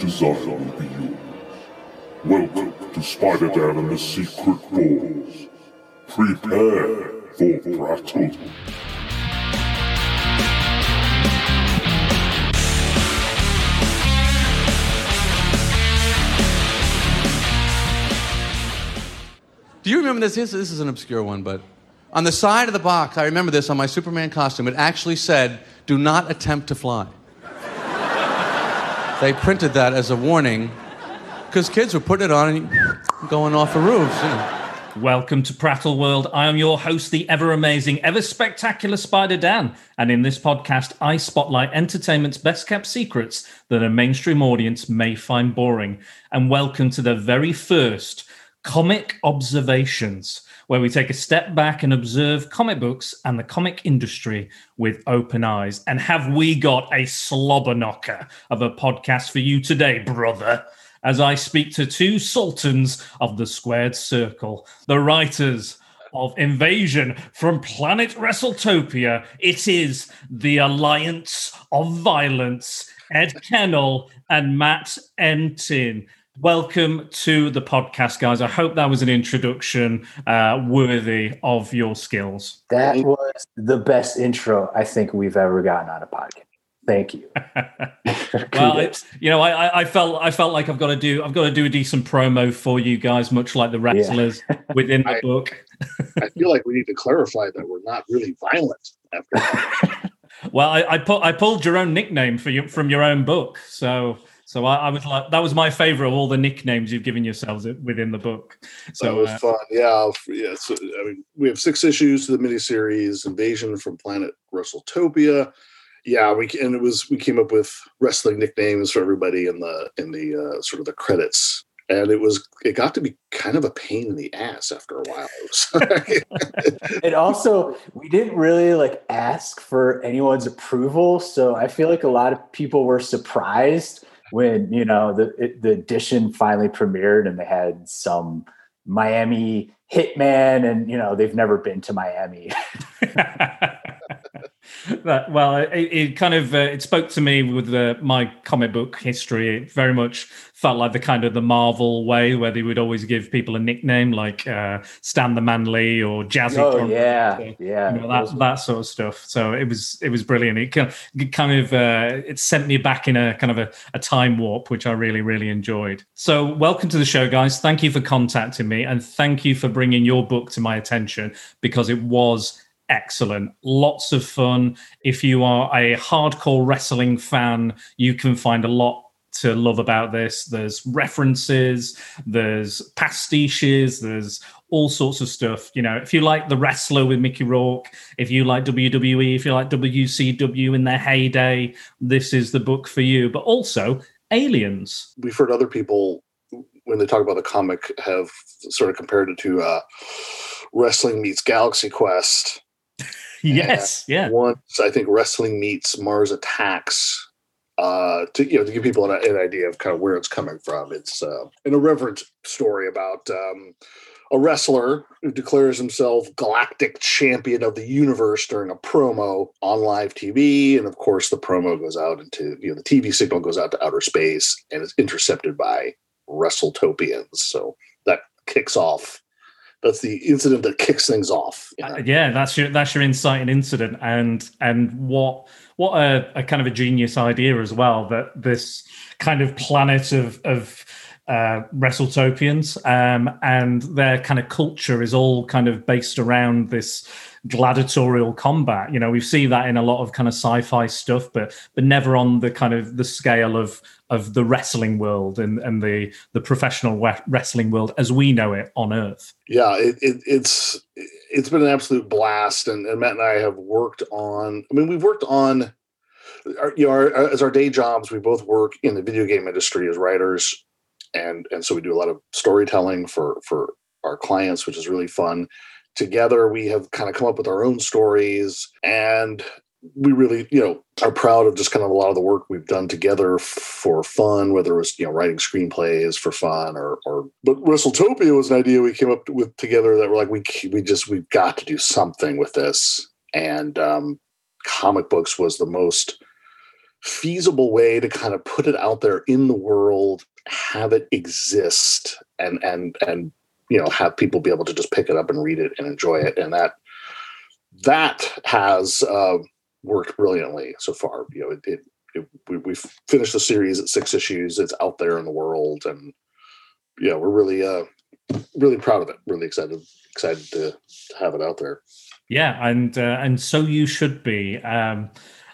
desire will be yours. Welcome to Spider-Dan and the Secret Balls. Prepare for battle. Do you remember? This, this is an obscure one, but on the side of the box, I remember this on my Superman costume. It actually said, "Do not attempt to fly." They printed that as a warning because kids were putting it on and going off the roofs. You know. Welcome to Prattle World. I am your host, the ever amazing, ever spectacular Spider Dan. And in this podcast, I spotlight entertainment's best kept secrets that a mainstream audience may find boring. And welcome to the very first Comic Observations, where we take a step back and observe comic books and the comic industry with open eyes. And have we got a slobber knocker of a podcast for you today, brother? As I speak to two sultans of the squared circle, the writers of Invasion from planet WrestleTopia. It is the Alliance of Violence, Ed Kuehnel and Matt Entin. Welcome to the podcast, guys. I hope that was an introduction uh, worthy of your skills. That was the best intro I think we've ever gotten on a podcast. Thank you. well, it's you know, I, I felt I felt like I've got to do I've got to do a decent promo for you guys, much like the wrestlers yeah. within the I, book. I feel like we need to clarify that we're not really violent after. well, I, I put I pulled your own nickname for you from your own book, so so I, I, was like, that was my favorite of all the nicknames you've given yourselves within the book. So that was uh, fun. Yeah, yeah. So I mean, we have six issues to the miniseries Invasion from Planet WrestleTopia. Yeah, we and it was we came up with wrestling nicknames for everybody in the in the uh, sort of the credits, and it was it got to be kind of a pain in the ass after a while. and also, we didn't really like ask for anyone's approval, so I feel like a lot of people were surprised when you know the it, the edition finally premiered and they had some Miami hitman and you know they've never been to Miami. that, well, it, it, kind of uh, it spoke to me with uh, my comic book history. It very much felt like the kind of the Marvel way where they would always give people a nickname like uh, Stan the Man Lee or Jazzy. Oh yeah, yeah, you know, that that sort of stuff. So it was it was brilliant. It kind of, it kind of uh, it sent me back in a kind of a, a time warp, which I really really enjoyed. So welcome to the show, guys. Thank you for contacting me and thank you for bringing your book to my attention because it was excellent. Lots of fun. If you are a hardcore wrestling fan, you can find a lot to love about this. There's references, there's pastiches, there's all sorts of stuff. You know, if you like The Wrestler with Mickey Rourke, if you like WWE, if you like WCW in their heyday, this is the book for you. But also, Aliens. We've heard other people, when they talk about the comic, have sort of compared it to uh, wrestling meets Galaxy Quest yes, yeah. Once I think wrestling meets Mars Attacks. Uh, to you know, to give people an, an idea of kind of where it's coming from. It's uh, an irreverent story about um, a wrestler who declares himself galactic champion of the universe during a promo on live TV, and of course, the promo goes out into you know the TV signal goes out to outer space and is intercepted by WrestleTopians. So that kicks off that's the incident that kicks things off. Uh, yeah, that's your that's your inciting incident, and and what what a, a, kind of a genius idea as well that this kind of planet of of uh, WrestleTopians um, and their kind of culture is all kind of based around this gladiatorial combat. You know, we see that in a lot of kind of sci-fi stuff, but but never on the kind of the scale of of the wrestling world and, and the the professional wrestling world as we know it on Earth. Yeah, it, it, it's it's been an absolute blast, and, and, Matt and I have worked on. I mean, we've worked on. Our, you know, our, as our day jobs, we both work in the video game industry as writers, and and so we do a lot of storytelling for for our clients, which is really fun. Together, we have kind of come up with our own stories, and we really, you know, are proud of just kind of a lot of the work we've done together for fun, whether it was, you know, writing screenplays for fun or, or, but WrestleTopia was an idea we came up with together that we're like, we, we just, we've got to do something with this. And, um, comic books was the most feasible way to kind of put it out there in the world, have it exist, and and and you know have people be able to just pick it up and read it and enjoy it, and that that has uh, worked brilliantly so far. You know, it, it, it we, we've finished the series at six issues. It's out there in the world, and yeah, we're really uh really proud of it. Really excited excited to, have it out there. Yeah, and uh, and so you should be. Um,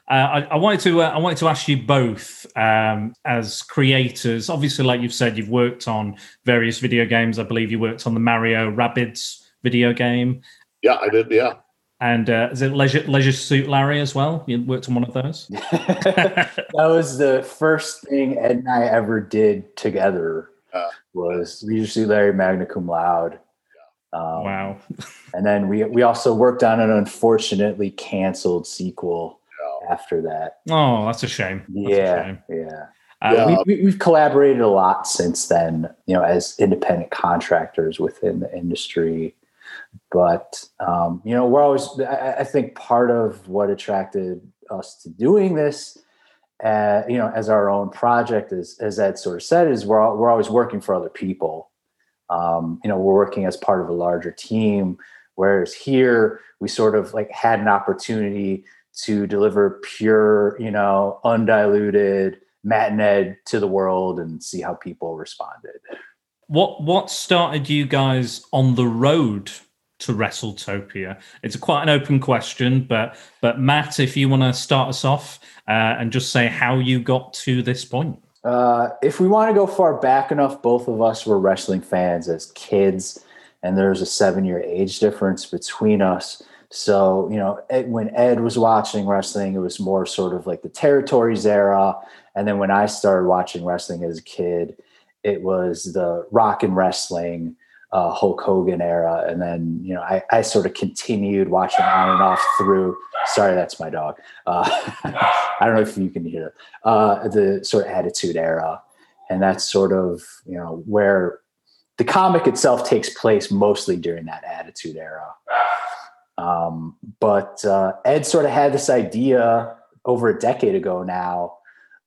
uh, I, I, wanted to uh, I wanted to ask you both um, as creators. Obviously, like you've said, you've worked on various video games. I believe you worked on the Mario Rabbids video game. Yeah, I did. Yeah, and uh, is it Leisure Leisure Suit Larry as well? You worked on one of those. that was the first thing Ed and I ever did together. Uh, was Leisure Suit Larry magna cum laude. Um, wow. and then we we also worked on an unfortunately canceled sequel after that. Oh, that's a shame. That's yeah, a shame. yeah. Uh, yeah. We, have collaborated a lot since then, you know, as independent contractors within the industry. But um, you know, we're always. I, I, think part of what attracted us to doing this, uh, you know, as our own project, is as Ed sort of said, is we're all, we're always working for other people. Um, you know, we're working as part of a larger team. Whereas here, we sort of like had an opportunity to deliver pure, you know, undiluted Matt and Ed to the world and see how people responded. What what started you guys on the road to WrestleTopia? It's quite an open question, but but Matt, if you want to start us off uh, and just say how you got to this point. Uh, if we want to go far back enough, both of us were wrestling fans as kids, and there's a seven year age difference between us. So, you know, Ed, when Ed was watching wrestling, it was more sort of like the territories era. And then when I started watching wrestling as a kid, it was the rock and wrestling, uh, Hulk Hogan era. And then, you know, I, I sort of continued watching on and off through. Sorry, that's my dog. Uh, I don't know if you can hear uh, the sort of attitude era. And that's sort of, you know, where the comic itself takes place mostly during that attitude era. Um, but uh, Ed sort of had this idea over a decade ago now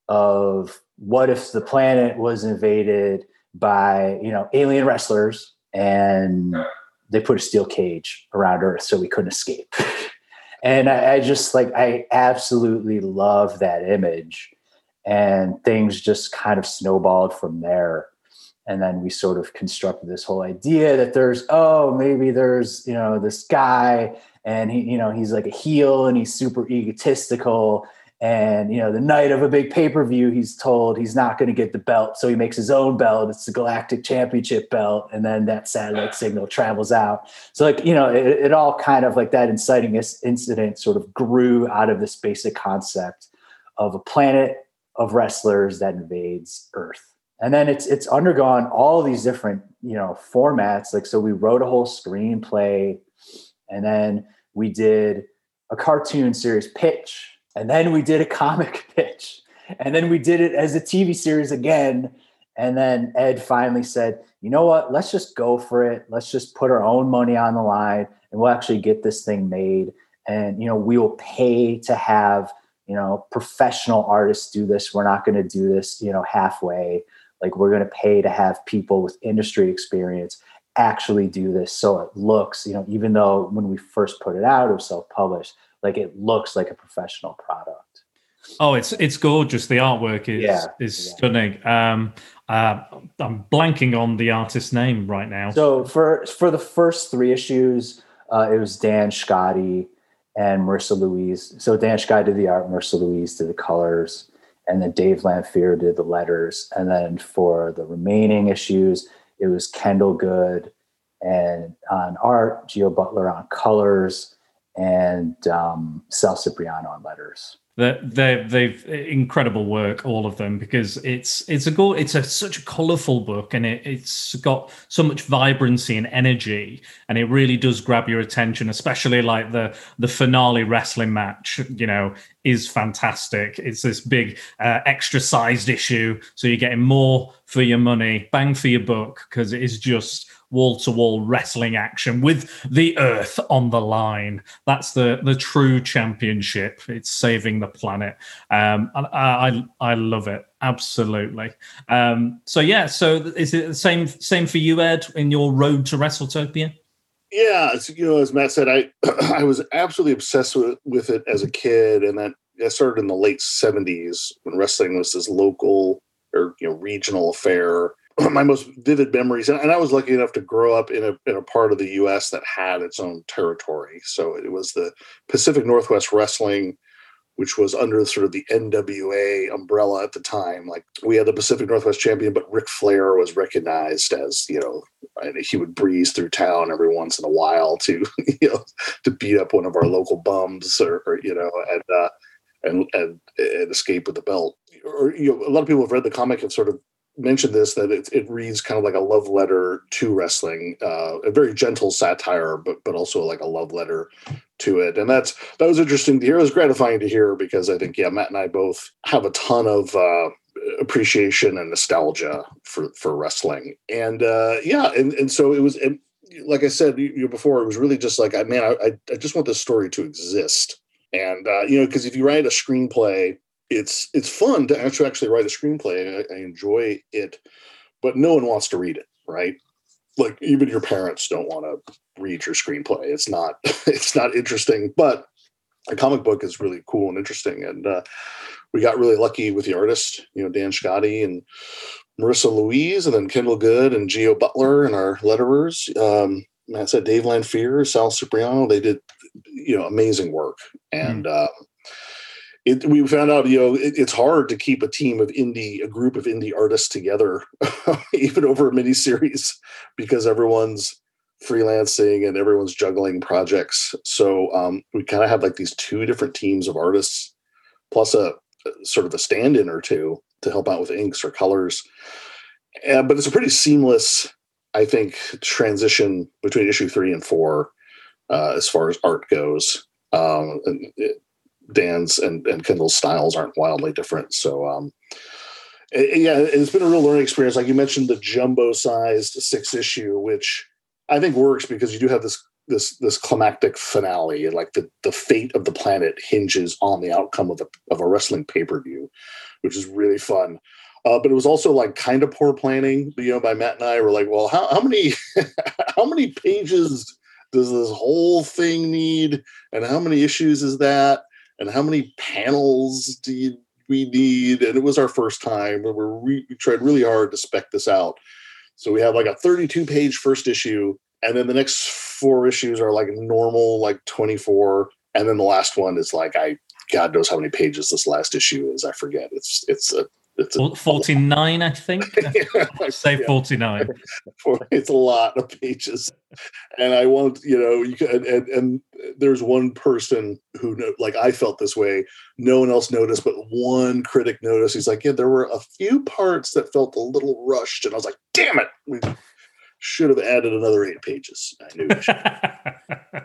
of what if the planet was invaded by you know alien wrestlers and they put a steel cage around Earth so we couldn't escape. and I, I just like I absolutely love that image, and things just kind of snowballed from there and then we sort of constructed this whole idea that there's oh maybe there's you know this guy and he you know he's like a heel and he's super egotistical. And you know the night of a big pay-per-view he's told he's not going to get the belt. So he makes his own belt. It's the galactic championship belt. And then that satellite signal travels out. So like you know it, it all kind of like that inciting incident sort of grew out of this basic concept of a planet of wrestlers that invades earth and then it's it's undergone all these different you know formats. Like so we wrote a whole screenplay and then we did a cartoon series pitch and then we did a comic pitch and then we did it as a tv series again. And then ed finally said you know what? Let's just go for it. Let's just put our own money on the line and we'll actually get this thing made. And you know we will pay to have you know professional artists do this. We're not going to do this you know halfway like we're going to pay to have people with industry experience actually do this. So it looks you know even though when we first put it out it was self-published like it looks like a professional product. Oh it's it's gorgeous. The artwork is yeah, is yeah. stunning. Um uh, i'm blanking on the artist's name right now. So for for the first three issues uh, it was dan Schkade and marissa louise. So dan Schkade did the art marissa louise did the colors and then Dave Lanphear did the letters. And then for the remaining issues, it was Kendall Goode and on art, Geo Butler on colors, and um, Sal Cipriano on letters they they've incredible work all of them because it's it's a go it's a such a colorful book and it, it's got so much vibrancy and energy and it really does grab your attention especially like the the finale wrestling match you know is fantastic. It's this big uh, extra sized issue so you're getting more for your money bang for your buck because it is just wall to wall wrestling action with the earth on the line. That's the the true championship. It's saving the planet. Um, I, I I love it absolutely. Um, so yeah, so is it the same same for you, Ed, in your road to WrestleTopia? Yeah, you know, as Matt said, I I was absolutely obsessed with, with it as a kid, and that I started in the late '70s when wrestling was this local or you know regional affair. My most vivid memories, and, and I was lucky enough to grow up in a in a part of the U.S. that had its own territory. So it was the Pacific Northwest Wrestling which was under sort of the NWA umbrella at the time. Like we had the Pacific Northwest champion, but Ric Flair was recognized as, you know, and he would breeze through town every once in a while to, you know, to beat up one of our local bums or, or you know, and, uh, and, and, and escape with the belt. Or, you know, a lot of people have read the comic and sort of mentioned this that it, it reads kind of like a love letter to wrestling, uh, a very gentle satire, but but also like a love letter to it. And that's that was interesting to hear. It was gratifying to hear because I think yeah, Matt and I both have a ton of uh, appreciation and nostalgia for for wrestling. And uh, yeah, and and so it was. And, like I said you before, it was really just like, I man, I, I just want this story to exist. And uh, you know, because if you write a screenplay it's it's fun to actually actually write a screenplay. I, I enjoy it, but no one wants to read it, right? Like even your parents don't want to read your screenplay. It's not it's not interesting, but a comic book is really cool and interesting. And uh, we got really lucky with the artist, you know, Dan Schkade and Marissa Louise, and then Kendall Goode and Geo Butler and our letterers. Um, I said Dave Lanphear, Sal Cipriano. They did, you know, amazing work. And mm. uh, it, we found out, you know, it, it's hard to keep a team of indie, a group of indie artists together, even over a mini series, because everyone's freelancing and everyone's juggling projects. So um, we kind of have like these two different teams of artists, plus a, a sort of a stand-in or two to help out with inks or colors. But it's a pretty seamless, I think, transition between issue three and four uh, as far as art goes. Um, it, Dan's and, and Kendall's styles aren't wildly different. So, um, it, yeah, it's been a real learning experience. Like you mentioned, the jumbo sized six issue, which I think works because you do have this this this climactic finale, and like the the fate of the planet hinges on the outcome of a of a wrestling pay per view, which is really fun. Uh, but it was also like kind of poor planning, you know, by Matt and I. Were like, well, how, how many how many pages does this whole thing need, and how many issues is that? And how many panels do you, we need? And it was our first time. Were re- we tried really hard to spec this out. So we have like a 32 page first issue, and then the next four issues are like normal, like 24, and then the last one is like I God knows how many pages this last issue is. I forget. It's it's a it's a, 49 i think? Say yeah. 49 it's a lot of pages. And i want you know you can and, and there's one person who like i felt this way. No one else noticed but one critic noticed. He's like yeah there were a few parts that felt a little rushed. And i was like damn it. We should have added another eight pages. I knew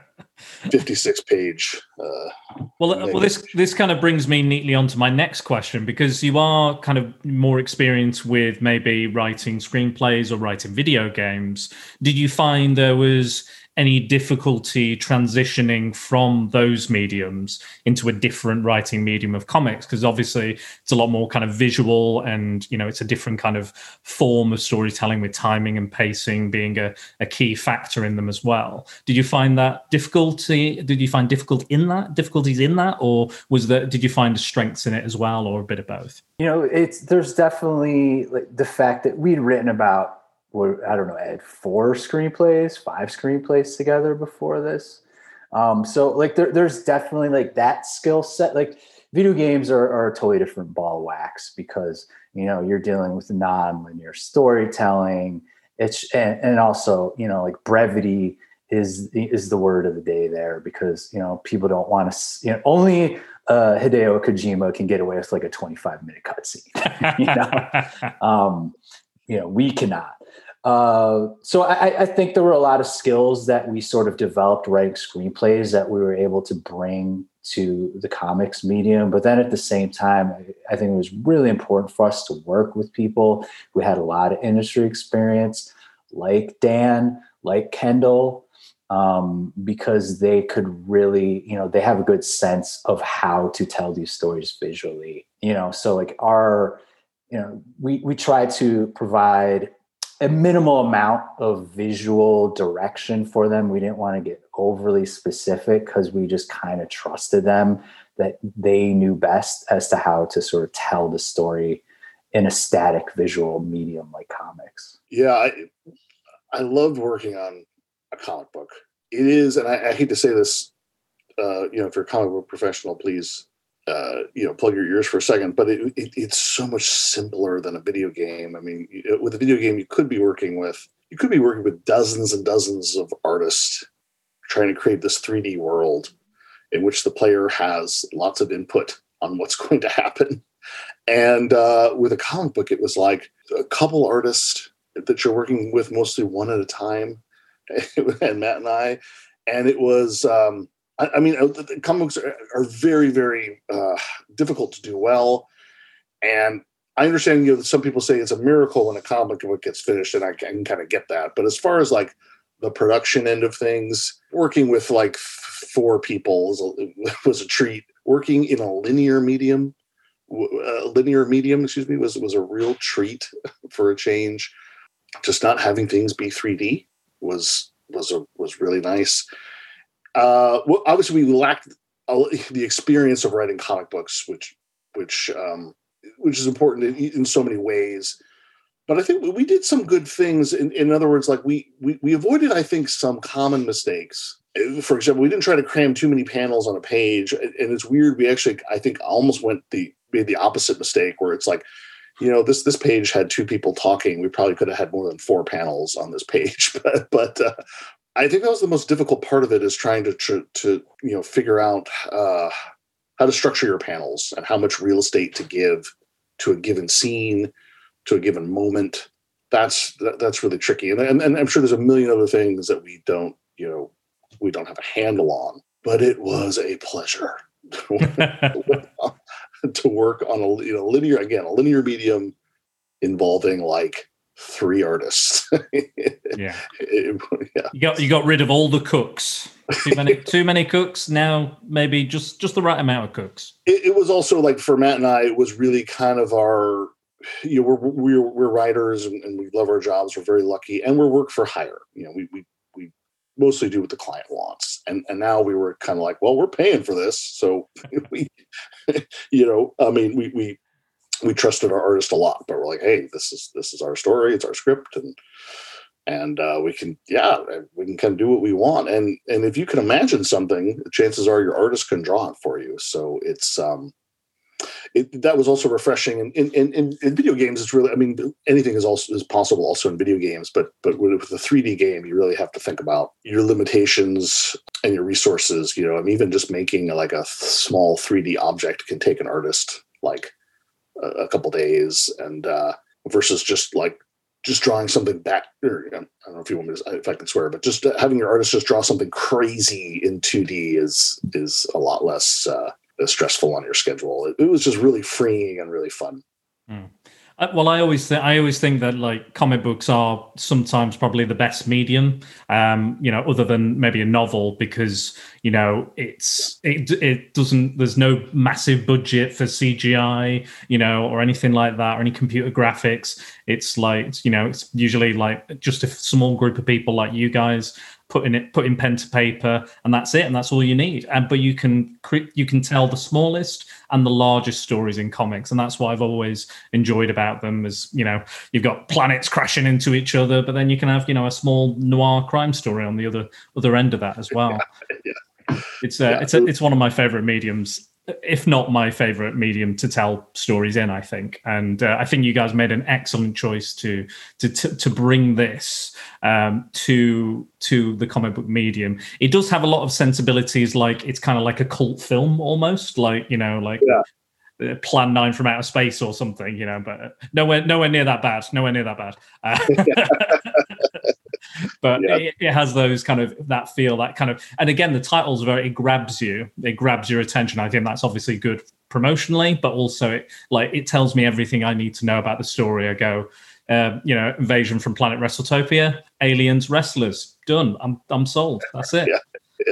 56 page uh, well uh, well this this kind of brings me neatly onto my next question because you are kind of more experienced with maybe writing screenplays or writing video games. Did you find there was any difficulty transitioning from those mediums into a different writing medium of comics because obviously it's a lot more kind of visual and you know it's a different kind of form of storytelling with timing and pacing being a, a key factor in them as well. Did you find that difficulty did you find difficult in that difficulties in that or was that did you find strengths in it as well or a bit of both? You know it's there's definitely like the fact that we'd written about were I don't know, I had four screenplays, five screenplays together before this. Um, so like there, there's definitely like that skill set. Like video games are, are a totally different ball of wax because you know you're dealing with non-linear storytelling. It's and, and also you know like brevity is is the word of the day there because you know people don't want to you know only uh, Hideo Kojima can get away with like a 25 minute cutscene. you know, um, you know we cannot. Uh, so I, I, think there were a lot of skills that we sort of developed writing screenplays that we were able to bring to the comics medium. But then at the same time, I think it was really important for us to work with people who had a lot of industry experience, like Dan, like Kendall, um, because they could really, you know, they have a good sense of how to tell these stories visually. You know, so like our, you know, we we try to provide a minimal amount of visual direction for them. We didn't want to get overly specific because we just kind of trusted them that they knew best as to how to sort of tell the story in a static visual medium like comics. Yeah, I, I loved working on a comic book. It is, and I, I hate to say this, uh, you know, if you're a comic book professional, please, uh, you know, plug your ears for a second. But it, it, it's so much simpler than a video game. I mean, with a video game, you could be working with you could be working with dozens and dozens of artists trying to create this 3D world in which the player has lots of input on what's going to happen. And uh, with a comic book, it was like a couple artists that you're working with, mostly one at a time, and Matt and I. And it was, um, I, I, mean, uh, comic books are, are very, very uh, difficult to do well. And I understand, you know, some people say it's a miracle when a comic book gets finished, and I can kind of get that. But as far as like the production end of things, working with like four people was a, was a treat. Working in a linear medium, uh, linear medium, excuse me, was was a real treat for a change. Just not having things be 3D was was a, was really nice. Uh, well, obviously, we lacked the experience of writing comic books, which which um, which is important in, in so many ways but I think we did some good things. In, in other words, like we, we we avoided, I think, some common mistakes. For example, we didn't try to cram too many panels on a page, and it's weird. We actually, I think, almost went the made the opposite mistake, where it's like, you know, this this page had two people talking. We probably could have had more than four panels on this page, but but uh, I think that was the most difficult part of it is trying to to, to you know figure out uh, how to structure your panels and how much real estate to give to a given scene to a given moment. That's that, that's really tricky, and, and and I'm sure there's a million other things that we don't you know we don't have a handle on. But it was a pleasure to work on a you know linear again a linear medium involving like three artists. yeah. It, yeah. You got you got rid of all the cooks. Too many too many cooks. Now maybe just just the right amount of cooks. It, it, was also like for Matt and I, it was really kind of our you know, we're we're, we're writers and, and, we love our jobs. We're very lucky, and we're work for hire. You know, we we we mostly do what the client wants, and and now we were kind of like, well, we're paying for this, so we, you know, I mean, we we we trusted our artist a lot, but we're like, hey, this is this is our story, it's our script, and and uh, we can yeah we can kind of do what we want and and if you can imagine something chances are your artist can draw it for you so it's um it, that was also refreshing. And in, in, in, in, video games, it's really, I mean, anything is also is possible also in video games, but but with a 3D game, you really have to think about your limitations and your resources. You know, I mean, even just making like a small 3D object can take an artist like a, couple days, and uh, versus just like just drawing something that or, I don't know if you want me to if I can swear, but just having your artist just draw something crazy in 2D is is a lot less uh, stressful on your schedule. It, it, was just really freeing and really fun. Mm. Uh, well, I always th- I always think that like comic books are sometimes probably the best medium, um, you know, other than maybe a novel because you know it's it it doesn't there's no massive budget for CGI, you know, or anything like that, or any computer graphics. It's like you know, it's usually like just a small group of people like you guys putting it putting pen to paper and that's it and that's all you need and but you can you can tell the smallest and the largest stories in comics and that's what i've always enjoyed about them is you know you've got planets crashing into each other but then you can have you know a small noir crime story on the other other end of that as well yeah, yeah. it's uh, yeah. it's a, it's one of my favorite mediums if not my favorite medium to tell stories in i think and uh, i think you guys made an excellent choice to to to, to bring this um, to to the comic book medium it does have a lot of sensibilities like it's kind of like a cult film almost like you know like yeah. Uh, plan 9 from outer space or something you know but nowhere nowhere near that bad nowhere near that bad uh, but yeah. it, it, has those kind of that feel that kind of and again the title's are very it grabs you it grabs your attention i think that's obviously good promotionally but also it like it tells me everything i need to know about the story i go uh, you know, invasion from planet WrestleTopia, aliens, wrestlers, done. I'm I'm sold. That's it. Yeah.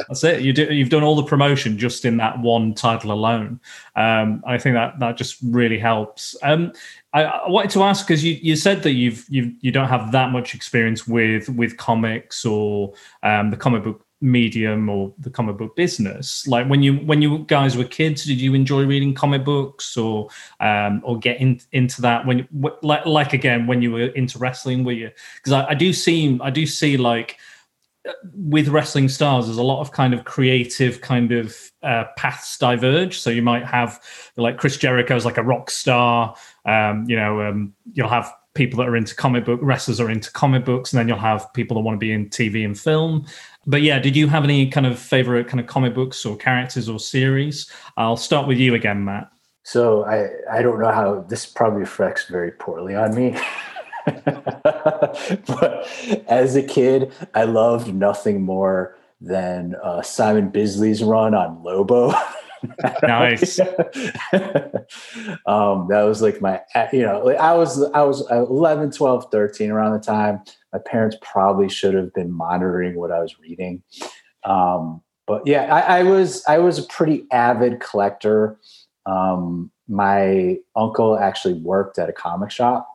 That's it. You do, you've done all the promotion just in that one title alone. Um, I think that that just really helps. Um, I, I, wanted to ask because you, you said that you've you you don't have that much experience with with comics or um, the comic book medium or the comic book business like when you when you guys were kids did you enjoy reading comic books or um or get in, into that when like like again when you were into wrestling were you because I, I do see i do see like with wrestling stars there's a lot of kind of creative kind of uh, paths diverge so you might have like chris jericho is like a rock star um you know um you'll have people that are into comic book wrestlers are into comic books and then you'll have people that want to be in tv and film but yeah, did you have any kind of favorite kind of comic books or characters or series? I'll start with you again, Matt. So I I don't know how this probably reflects very poorly on me. but as a kid, I loved nothing more than uh, Simon Bisley's run on Lobo. nice. um, that was like my, you know, like I was, I was 11, 12, 13 around the time. My parents probably should have been monitoring what I was reading. Um, but yeah, I, I, was, I was a pretty avid collector. Um, my uncle actually worked at a comic shop.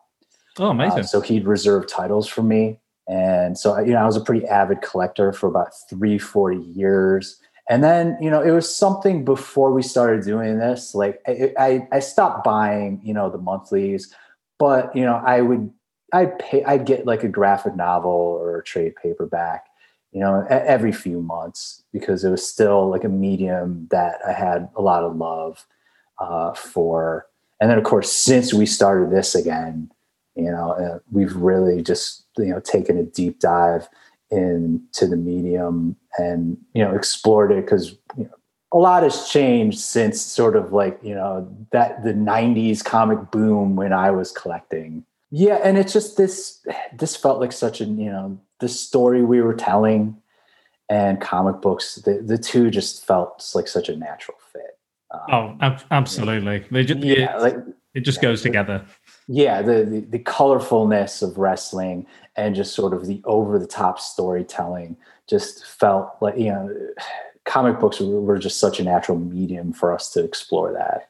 Oh, amazing. Uh, so he'd reserve titles for me. And so, you know, I was a pretty avid collector for about three, four years and then you know it was something before we started doing this like I, I, I stopped buying you know the monthlies but you know i would i'd pay i'd get like a graphic novel or a trade paperback you know every few months because it was still like a medium that i had a lot of love uh, for and then of course since we started this again you know uh, we've really just you know taken a deep dive into the medium and you know explored it because you know, a lot has changed since sort of like you know that the 90s comic boom when i was collecting. Yeah and it's just this this felt like such an you know the story we were telling and comic books the, the two just felt like such a natural fit. Um, oh ab- absolutely. They just, yeah, it, like, it just yeah, goes together yeah the, the, the colorfulness of wrestling and just sort of the over the top storytelling just felt like you know comic books were just such a natural medium for us to explore that.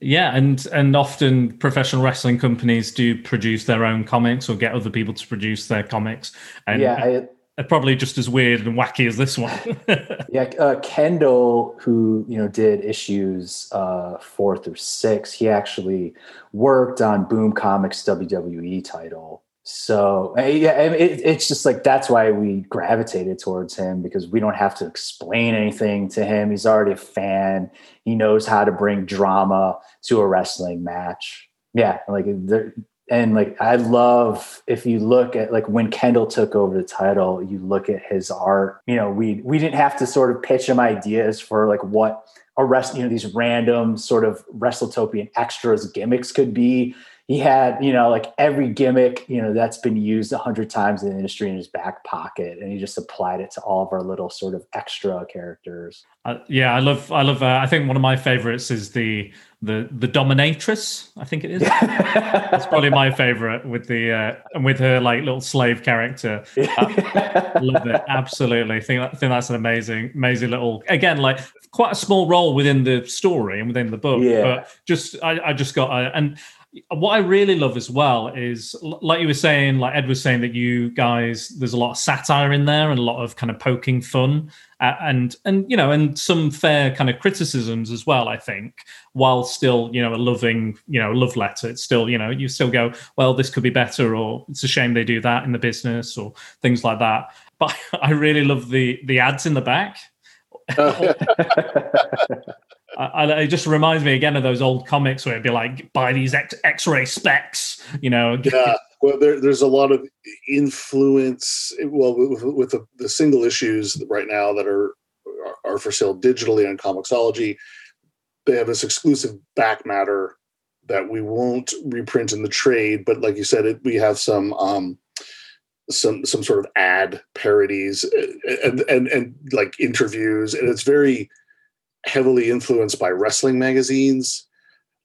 Yeah and and often professional wrestling companies do produce their own comics or get other people to produce their comics. And yeah I, probably just as weird and wacky as this one. yeah, uh, Kendall, who you know did issues uh, four through six, he actually worked on Boom Comics WWE title. So yeah, it, it's just like that's why we gravitated towards him because we don't have to explain anything to him. He's already a fan. He knows how to bring drama to a wrestling match. Yeah, like and like I love if you look at like when Kendall took over the title, you look at his art. You know, we we didn't have to sort of pitch him ideas for like what a rest, you know, these random sort of WrestleTopian extras gimmicks could be. He had, you know, like every gimmick, you know, that's been used a hundred times in the industry in his back pocket, and he just applied it to all of our little sort of extra characters. Uh, yeah, I love, I love. Uh, I think one of my favorites is the the the dominatrix i think it is it's probably my favorite with the uh and with her like little slave character uh, love it absolutely I think, I think that's an amazing amazing little again like quite a small role within the story and within the book yeah. but just i, I just got uh, and what I really love as well is, like you were saying, like Ed was saying, that you guys, there's a lot of satire in there and a lot of kind of poking fun, uh, and and you know, and some fair kind of criticisms as well. I think, while still, you know, a loving, you know, love letter. It's still, you know, you still go, well, this could be better, or it's a shame they do that in the business, or things like that. But I really love the the ads in the back. I, I, it just reminds me again of those old comics where it'd be like, buy these X, ray specs, you know. Yeah, well, there, there's a lot of influence. Well, with, with the, the, single issues right now that are are for sale digitally on Comixology, they have this exclusive back matter that we won't reprint in the trade. But like you said, it, we have some. Um, some some sort of ad parodies and and and like interviews and it's very heavily influenced by wrestling magazines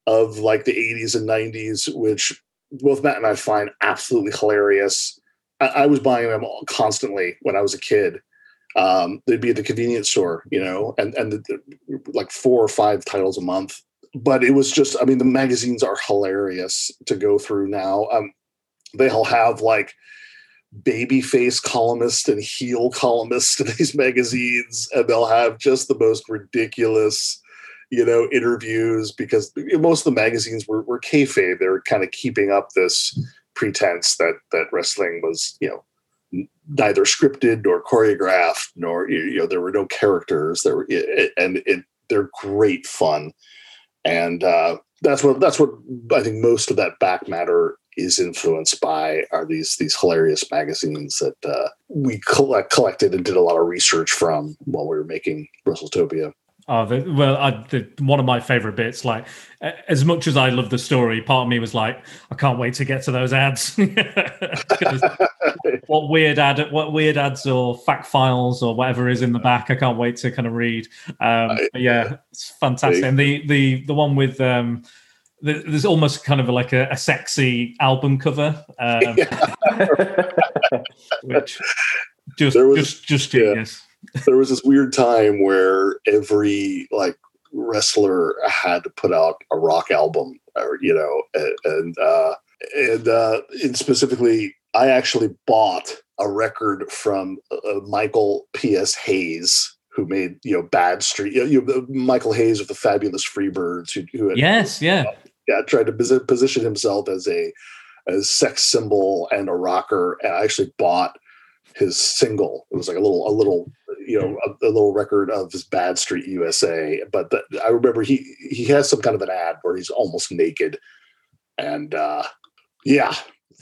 of like the 80s and 90s which both Matt and I find absolutely hilarious. I, I was buying them constantly when I was a kid. Um, they'd be at the convenience store, you know, and and the, the, like four or five titles a month. But it was just, I mean, the magazines are hilarious to go through now. Um, they'll have like babyface columnist and heel columnist in these magazines, and they'll have just the most ridiculous, you know, interviews because most of the magazines were, were kayfabe. They were kind of keeping up this pretense that that wrestling was, you know, neither scripted nor choreographed, nor you know, there were no characters. There were, and it, they're great fun, and uh, that's what that's what I think most of that back matter is influenced by are these these hilarious magazines that uh, we collect, collected and did a lot of research from while we were making WrestleTopia. Oh, the, well, I, the, one of my favorite bits, like as much as I love the story, part of me was like, I can't wait to get to those ads. what weird ad, what weird ads or fact files or whatever is in the back, I can't wait to kind of read. Um, yeah, it's fantastic. And the the the one with um, there's almost kind of like a, a sexy album cover, um, which just was, just just genius. Yeah. There was this weird time where every like wrestler had to put out a rock album, or you know, and and, uh, and, uh, and specifically, I actually bought a record from uh, Michael P.S. Hayes, who made you know Bad Street, you know, Michael Hayes of the Fabulous Freebirds, who, who had, yes, yeah, yeah, tried to position himself as a as sex symbol and a rocker. And I actually bought his single. It was like a little, a little, you know, a, a little record of his Bad Street USA. But the, I remember he he has some kind of an ad where he's almost naked, and uh, yeah.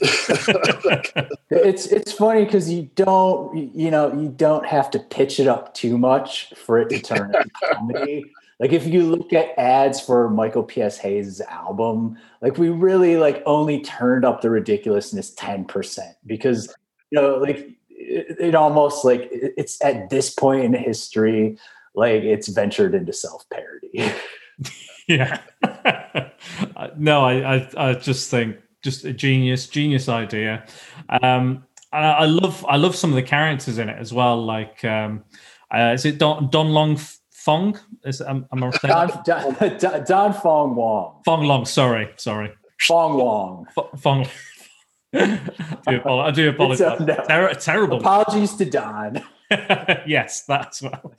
it's it's funny because you don't you know you don't have to pitch it up too much for it to turn into comedy like if you look at ads for Michael P.S. Hayes' album, like we really like only turned up the ridiculousness 10% because you know, like it, it almost like it's at this point in history, like it's ventured into self-parody. yeah. no, I, I I just think just a genius, genius idea. Um I, love I love some of the characters in it as well. Like um uh, is it Don Don Long Fong? Is am, am I Don, Don, Don, Fong Wong. Fong Long. Sorry, sorry. Fong Wong. F- Fong. I do apologize. No. Ter- terrible. Apologies to Don. yes, that's well.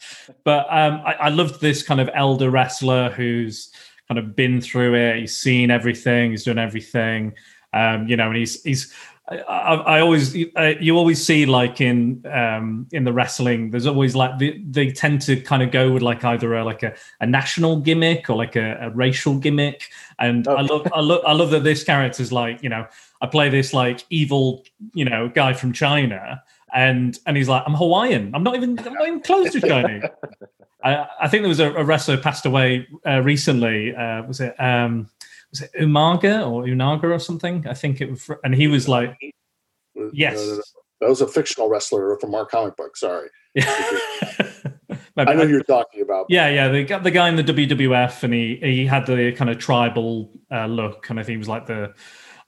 But um, I, I loved this kind of elder wrestler who's kind of been through it. He's seen everything. He's done everything. Um, you know, and he's he's I, I, always you always see like in um, in the wrestling there's always like the, they tend to kind of go with like either a like a, a national gimmick or like a, a racial gimmick. And I love I love I love that this character's like you know I play this like evil you know guy from China and and he's like I'm Hawaiian. I'm not even I'm not even close to Chinese. I, I think there was a, a wrestler passed away uh, recently uh, was it um, was it Umaga or Unaga or something? I think it was, and he was like, yes, no, no, no. that was a fictional wrestler from our comic book. Sorry. I know you're talking about. Yeah, yeah, the the guy in the WWF, and he he had the kind of tribal uh, look, and I think he was like the,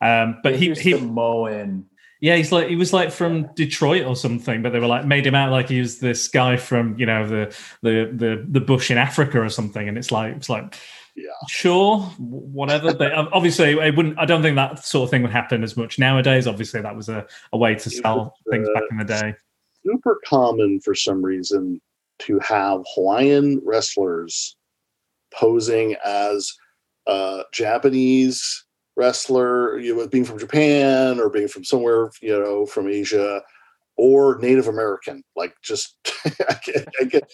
um, but he he Moen. Yeah, he's like he was like from Detroit or something, but they were like made him out like he was this guy from you know the the the the bush in Africa or something, and it's like it's like yeah. Sure whatever but obviously it wouldn't i don't think that sort of thing would happen as much nowadays. Obviously that was a, a way to sell was, things uh, back in the day. super common for some reason to have hawaiian wrestlers posing as a japanese wrestler you know being from japan or being from somewhere you know from asia or native american like just I, get, I get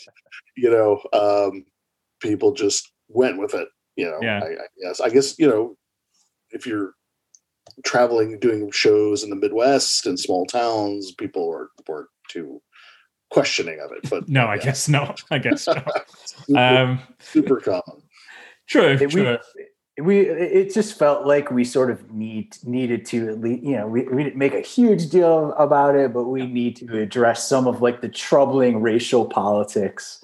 you know um people just went with it. You know, yeah. I, I guess I guess you know if you're traveling doing shows in the Midwest and small towns, people were were too questioning of it. But no, I guess not. I guess not. super, um, super common. True. It, true. We, we it just felt like we sort of need needed to at least you know we, we didn't make a huge deal about it but we need to address some of like the troubling racial politics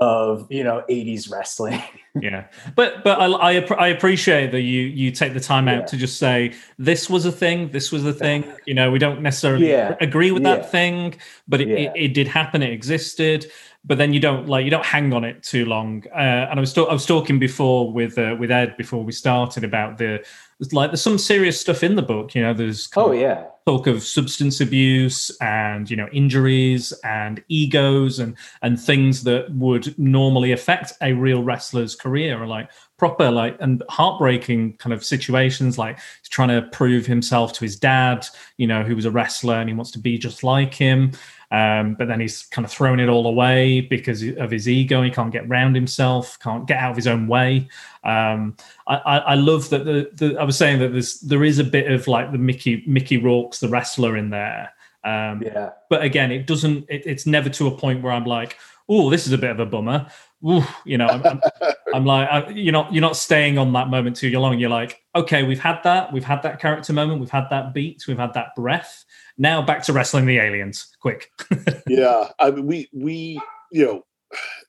of you know 80s wrestling. yeah, but but I, I, I appreciate that you you take the time out Yeah. to just say this was a thing, this was a thing. You know, we don't necessarily Yeah. agree with Yeah. that thing, but it, it, it did happen, it existed. But then you don't like you don't hang on it too long. Uh, and I was ta- I was talking before with uh, with Ed before we started about the like there's some serious stuff in the book. You know, there's Oh yeah, talk of substance abuse and you know injuries and egos and and things that would normally affect a real wrestler's career or like proper like and heartbreaking kind of situations like he's trying to prove himself to his dad you know who was a wrestler and he wants to be just like him um, but then he's kind of thrown it all away because of his ego he can't get round himself can't get out of his own way um, I, I, I love that the, the I was saying that there's there is a bit of like the Mickey Mickey Rourke's the wrestler in there. Um, yeah, but again, it doesn't. It, it's never to a point where I'm like, oh, this is a bit of a bummer. You know, I'm, I'm, I'm like, I, you're not you're not staying on that moment too long. You're like, okay, we've had that, we've had that character moment, we've had that beat, we've had that breath. Now back to wrestling the aliens, quick. yeah i mean we we you know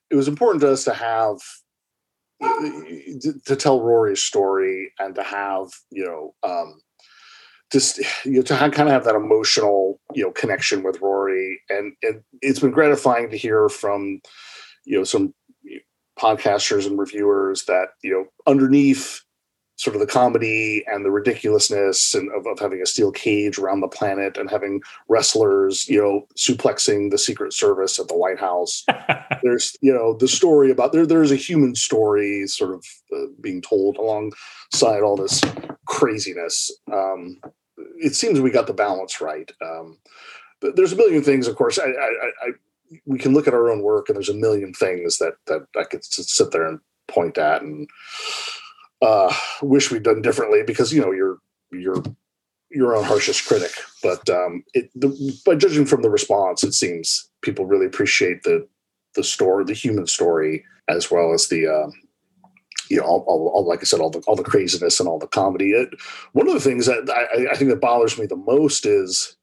it was important to us to have to, to tell rory's story and to have you know um just you know to kind of have that emotional you know connection with rory and and it's been gratifying to hear from you know some podcasters and reviewers that you know underneath sort of the comedy and the ridiculousness and of, of having a steel cage around the planet and having wrestlers, you know, suplexing the Secret Service at the White House. there's, you know, the story about there. There's a human story sort of uh, being told alongside all this craziness. Um, it seems we got the balance right. Um, there's a million things, of course. I, I, I, I we can look at our own work, and there's a million things that that I could sit there and point at and uh, wish we'd done differently because you know you're you're your own harshest critic. But um, it, the, by judging from the response, it seems people really appreciate the the story, the human story, as well as the um, you know, all, all, all, like I said, all the all the craziness and all the comedy. It, one of the things that I, I think that bothers me the most is,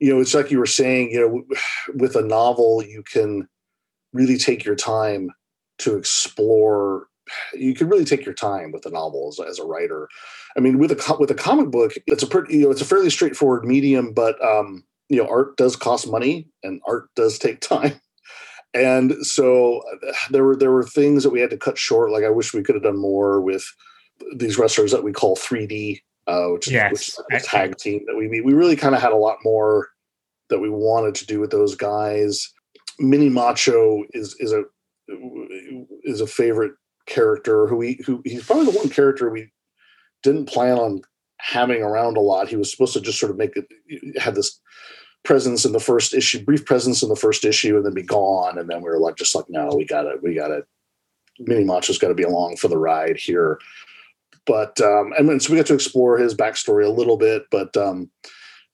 you know, it's like you were saying, you know, with a novel, you can really take your time to explore you can really take your time with the novels as as a writer. I mean, with a with a comic book, it's a pretty you know it's a fairly straightforward medium, but um, you know, art does cost money and art does take time. And so there were there were things that we had to cut short. Like I wish we could have done more with these wrestlers that we call 3D, uh, which is Yes, which is a tag team that we meet. We really kind of had a lot more that we wanted to do with those guys. Mini Macho is is a is a favorite character who we who he's probably the one character we didn't plan on having around a lot. He was supposed to just sort of make it had this presence in the first issue, brief presence in the first issue, and then be gone. And then we were like, just like, no, we got it, we got it. Mini Macho's got to be along for the ride here. But um, and then, so we got to explore his backstory a little bit, but um,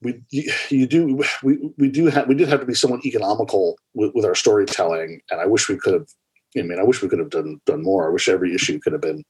we you, you do we we do have we did have to be somewhat economical with, with our storytelling, and I wish we could have I mean, I wish we could have done done more. I wish every issue could have been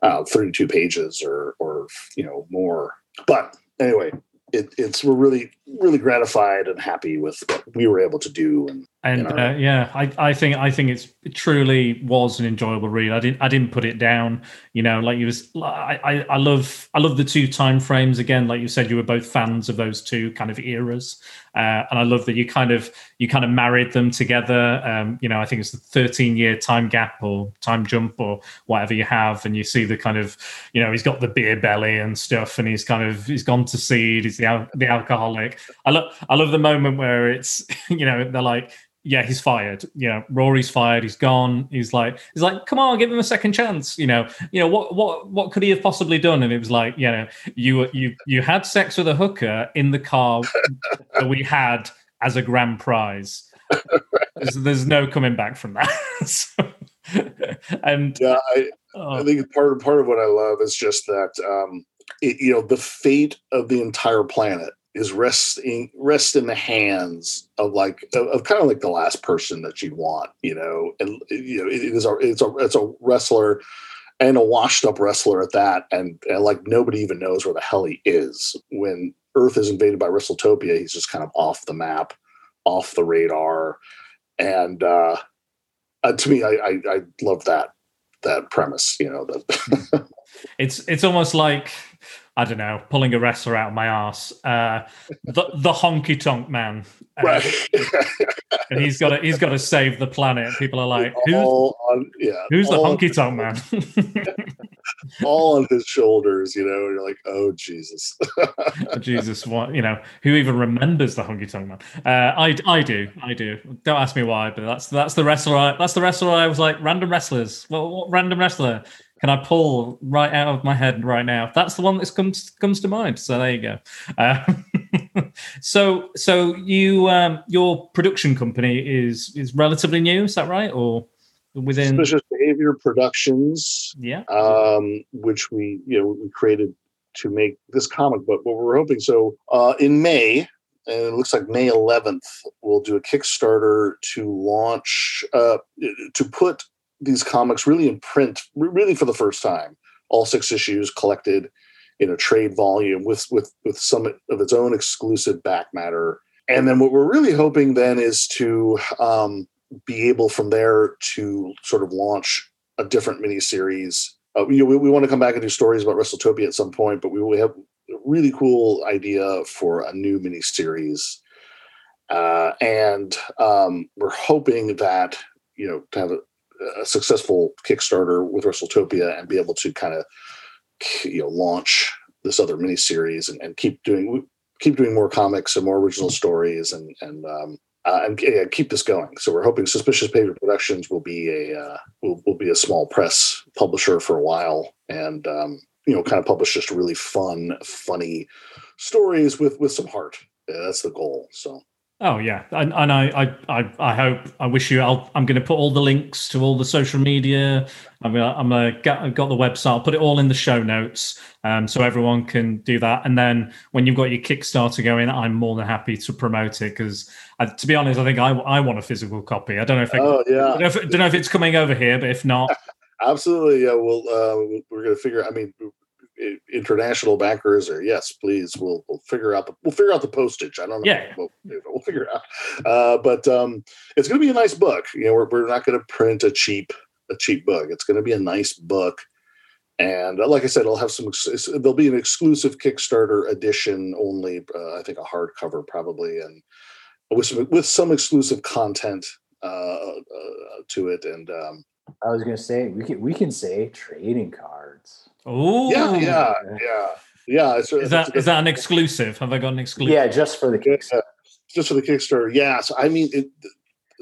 uh, 32 pages or or you know more. But anyway, it, it's we're really really gratified and happy with what we were able to do. And And uh, yeah, I, I think I think it's it truly was an enjoyable read. I didn't I didn't put it down. You know, like you was I, I I love I love the two time frames again. Like you said, you were both fans of those two kind of eras, uh, and I love that you kind of you kind of married them together. Um, you know, I think it's the 13 year time gap or time jump or whatever you have, and you see the kind of you know he's got the beer belly and stuff, and he's kind of he's gone to seed. He's the the alcoholic. I love I love the moment where it's you know they're like yeah, he's fired. You know, Rory's fired. He's gone. He's like, he's like, come on, give him a second chance. You know, you know what, what, what could he have possibly done? And it was like, you know, you, you, you had sex with a hooker in the car that we had as a grand prize. There's, there's no coming back from that. So- and yeah, I, I oh, think part of part of what I love is just that um, it, you know the fate of the entire planet is resting rest in the hands of like of, of kind of like the last person that you'd want, you know, and you know it, it is a it's a it's a wrestler and a washed up wrestler at that, and, and like nobody even knows where the hell he is when Earth is invaded by WrestleTopia. He's just kind of off the map, off the radar, and uh, uh, to me, I, I I love that that premise. You know that it's it's almost like I don't know, pulling a wrestler out of my ass. Uh, the the honky tonk man, uh, right. and he's got to he's got to save the planet. People are like, who's on yeah, who's the honky tonk man? all on his shoulders. You know, and you're like, oh Jesus. Jesus, what you know? Who even remembers the honky tonk man? Uh, I I do, I do. Don't ask me why, but that's that's the wrestler. I, that's the wrestler. I was like random wrestlers. Well, what random wrestler can I pull right out of my head right now? That's the one that comes comes to mind. So there you go. Uh, so so you um, your production company is is relatively new. Is that right? Or within? Suspicious Behavior Productions, Yeah. um, which we you know we created to make this comic book. What we're hoping so uh, in May, and it looks like May 11th, we'll do a Kickstarter to launch uh, to put these comics really in print, really for the first time. All six issues collected in a trade volume with with with some of its own exclusive back matter. And then what we're really hoping then is to um, be able from there to sort of launch a different miniseries. Uh, we, we, want to come back and do stories about WrestleTopia at some point, but we, we have a really cool idea for a new miniseries. Uh, and um, we're hoping that, you know, to have a, a successful Kickstarter with WrestleTopia and be able to kind of, you know, launch this other miniseries and, and keep doing keep doing more comics and more original stories and and um, uh, and yeah, keep this going. So we're hoping Suspicious Paper Productions will be a uh, will, will be a small press publisher for a while, and um, you know, kind of publish just really fun, funny stories with with some heart. Yeah, that's the goal. So Oh yeah, and, and I, I, I, I hope I wish you. I'll, I'm going to put all the links to all the social media. I'm gonna, I'm gonna get, I've got the website. I'll put it all in the show notes, um, so everyone can do that. And then when you've got your Kickstarter going, I'm more than happy to promote it because, to be honest, I think I, I want a physical copy. I don't know if, it, oh I yeah, don't know if, don't know if it's coming over here, but if not, absolutely. Yeah, we'll uh, we're gonna figure. I mean, international backers or yes, please. We'll we'll figure out the we'll figure out the postage. I don't know. Yeah. We'll, we'll figure it out. Uh, but um, it's gonna be a nice book. You know, we're we're not gonna print a cheap a cheap book. It's gonna be a nice book. And uh, like I said, it'll have some. There'll be an exclusive Kickstarter edition only. Uh, I think a hardcover probably, and with some with some exclusive content uh, uh, to it. And um, I was gonna say we can we can say trading cards. oh yeah, yeah, yeah, yeah. It's, Is that is that an exclusive? Have I got an exclusive? Yeah, just for the Yeah, kicks. Just for the Kickstarter. Yeah, so I mean, it,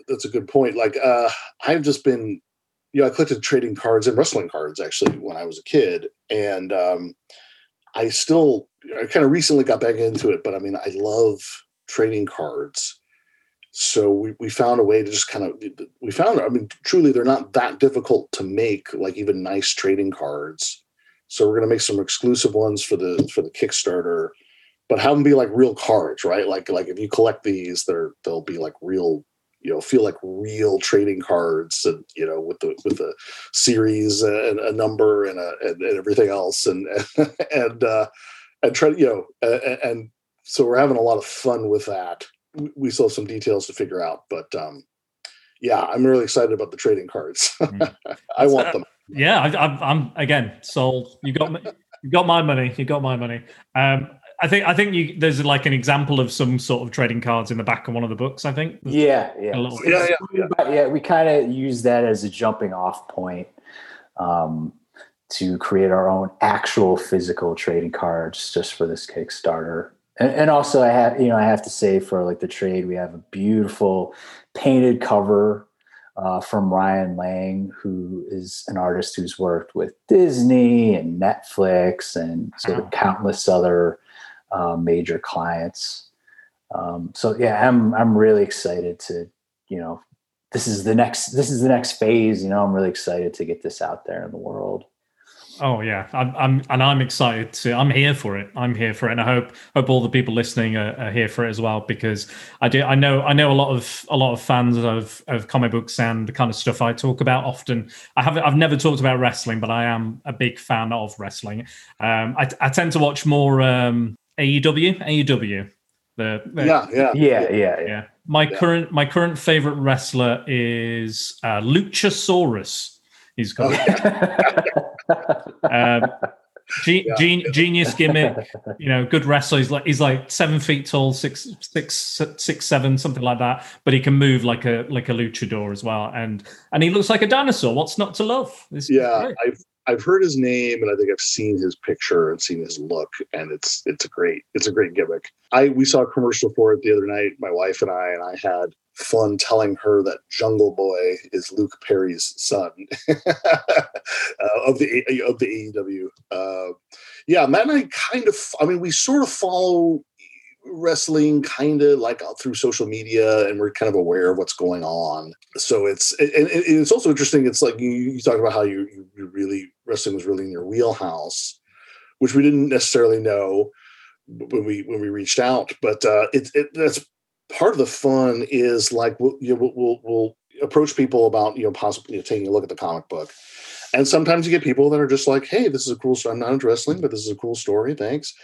that's a good point. Like, uh, I've just been, you know, I collected trading cards and wrestling cards actually when I was a kid, and um, I still, I kind of recently got back into it. But I mean, I love trading cards. So we, we found a way to just kind of we found I mean truly they're not that difficult to make like even nice trading cards. So we're gonna make some exclusive ones for the for the Kickstarter but have them be like real cards, right? Like like if you collect these, they're they'll be like real, you know, feel like real trading cards, and you know, with the with the series and a number and a and, and everything else, and and uh, and try to you know, and, and so we're having a lot of fun with that. We- We still have some details to figure out, but um, yeah, I'm really excited about the trading cards. I want them. Yeah, I, I, I'm again sold. You got me. You got my money. You got my money. Um, I think. I think you. There's like an example of some sort of trading cards in the back of one of the books. I think. Yeah, yeah. A little- Yeah, yeah, yeah. But yeah, we kind of use that as a jumping off point um, to create our own actual physical trading cards just for this Kickstarter. And, and also, I have you know I have to say for like the trade, we have a beautiful painted cover uh, from Ryan Lang, who is an artist who's worked with Disney and Netflix and sort of Wow. countless other uh, major clients. Um, so yeah, I'm I'm really excited to you know this is the next this is the next phase. You know, I'm really excited to get this out there in the world. Oh yeah, I'm, I'm and I'm excited to. I'm here for it. I'm here for it, and I hope hope all the people listening are, are here for it as well because I do. I know I know a lot of a lot of fans of of comic books and the kind of stuff I talk about often. I haven't. I've never talked about wrestling, but I am a big fan of wrestling. Um, I, I tend to watch more um, AEW. AEW. The, the Yeah, yeah, Yeah, yeah, yeah. yeah my Yeah. current my current favorite wrestler is uh, Luchasaurus. He's called. um, ge- Yeah. gen- genius gimmick, you know, good wrestler. He's like he's like seven feet tall, six six six seven, something like that. But he can move like a like a luchador as well, and and he looks like a dinosaur. What's not to love? It's Yeah, great. I've I've heard his name and I think I've seen his picture and seen his look, and it's it's a great it's a great gimmick. I we saw a commercial for it the other night, my wife and I, and I had fun telling her that Jungle Boy is Luke Perry's son uh, of the of the AEW. Uh, yeah, Matt and I kind of, I mean, we sort of follow wrestling kind of like uh, through social media and we're kind of aware of what's going on. So it's and, and it's also interesting it's like you, you talked about how you, you you really wrestling was really in your wheelhouse which we didn't necessarily know when we when we reached out but uh it, it that's part of the fun is like we'll, you know, we'll, we'll approach people about you know possibly taking a look at the comic book. And sometimes you get people that are just like hey this is a cool story i'm not into wrestling but this is a cool story thanks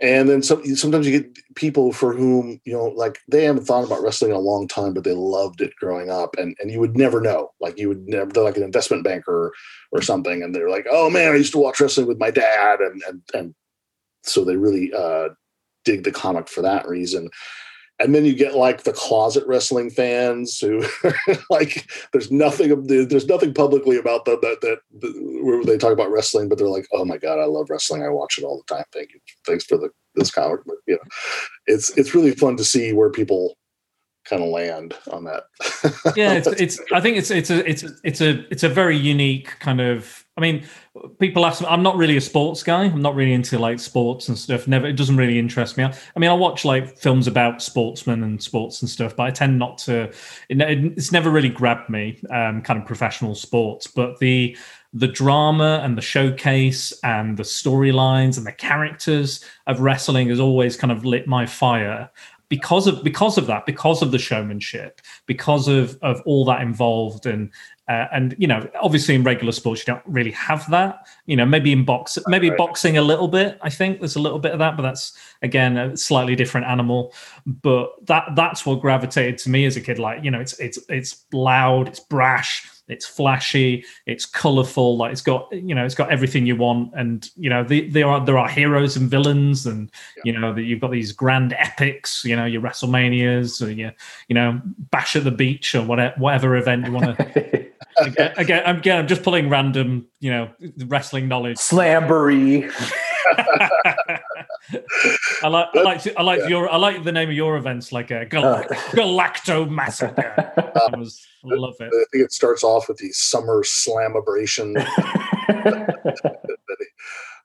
and then some, sometimes you get people for whom you know like they haven't thought about wrestling in a long time but they loved it growing up and and you would never know. Like you would never they're like an investment banker or something and they're like oh man i used to watch wrestling with my dad and and and so they really uh dig the comic for that reason and then you get like the closet wrestling fans who like there's nothing there's nothing publicly about them that, that that where they talk about wrestling but they're like oh my god i love wrestling. I watch it all the time. Thank you. Thanks for the this comic but you know. It's it's really fun to see where people kind of land on that yeah, it's, it's. I think it's it's a it's a- it's a it's a very unique kind of. I mean, people ask me. I'm not really a sports guy. I'm not really into like sports and stuff. Never. It doesn't really interest me. I mean, I watch like films about sportsmen and sports and stuff, but I tend not to. It, it's never really grabbed me. Um, kind of professional sports, but the the drama and the showcase and the storylines and the characters of wrestling has always kind of lit my fire because of because of that because of the showmanship because of of all that involved and uh, and you know obviously in regular sports you don't really have that. You know maybe in box maybe Right. boxing a little bit i think there's a little bit of that but that's again a slightly different animal. But that that's what gravitated to me as a kid. Like you know it's it's it's loud it's brash it's flashy it's colorful like it's got you know it's got everything you want. And you know the, there are there are heroes and villains and you know that you've got these grand epics you know your wrestlemanias or your you know bash at the beach or whatever whatever event you want to again, again i'm again i'm just pulling random you know wrestling knowledge. Slamboree. I like I like to, I like Yeah. your I like the name of your events like a Gal- Uh. Galacto Massacre. I was I love it. i think it starts off with the summer slamabration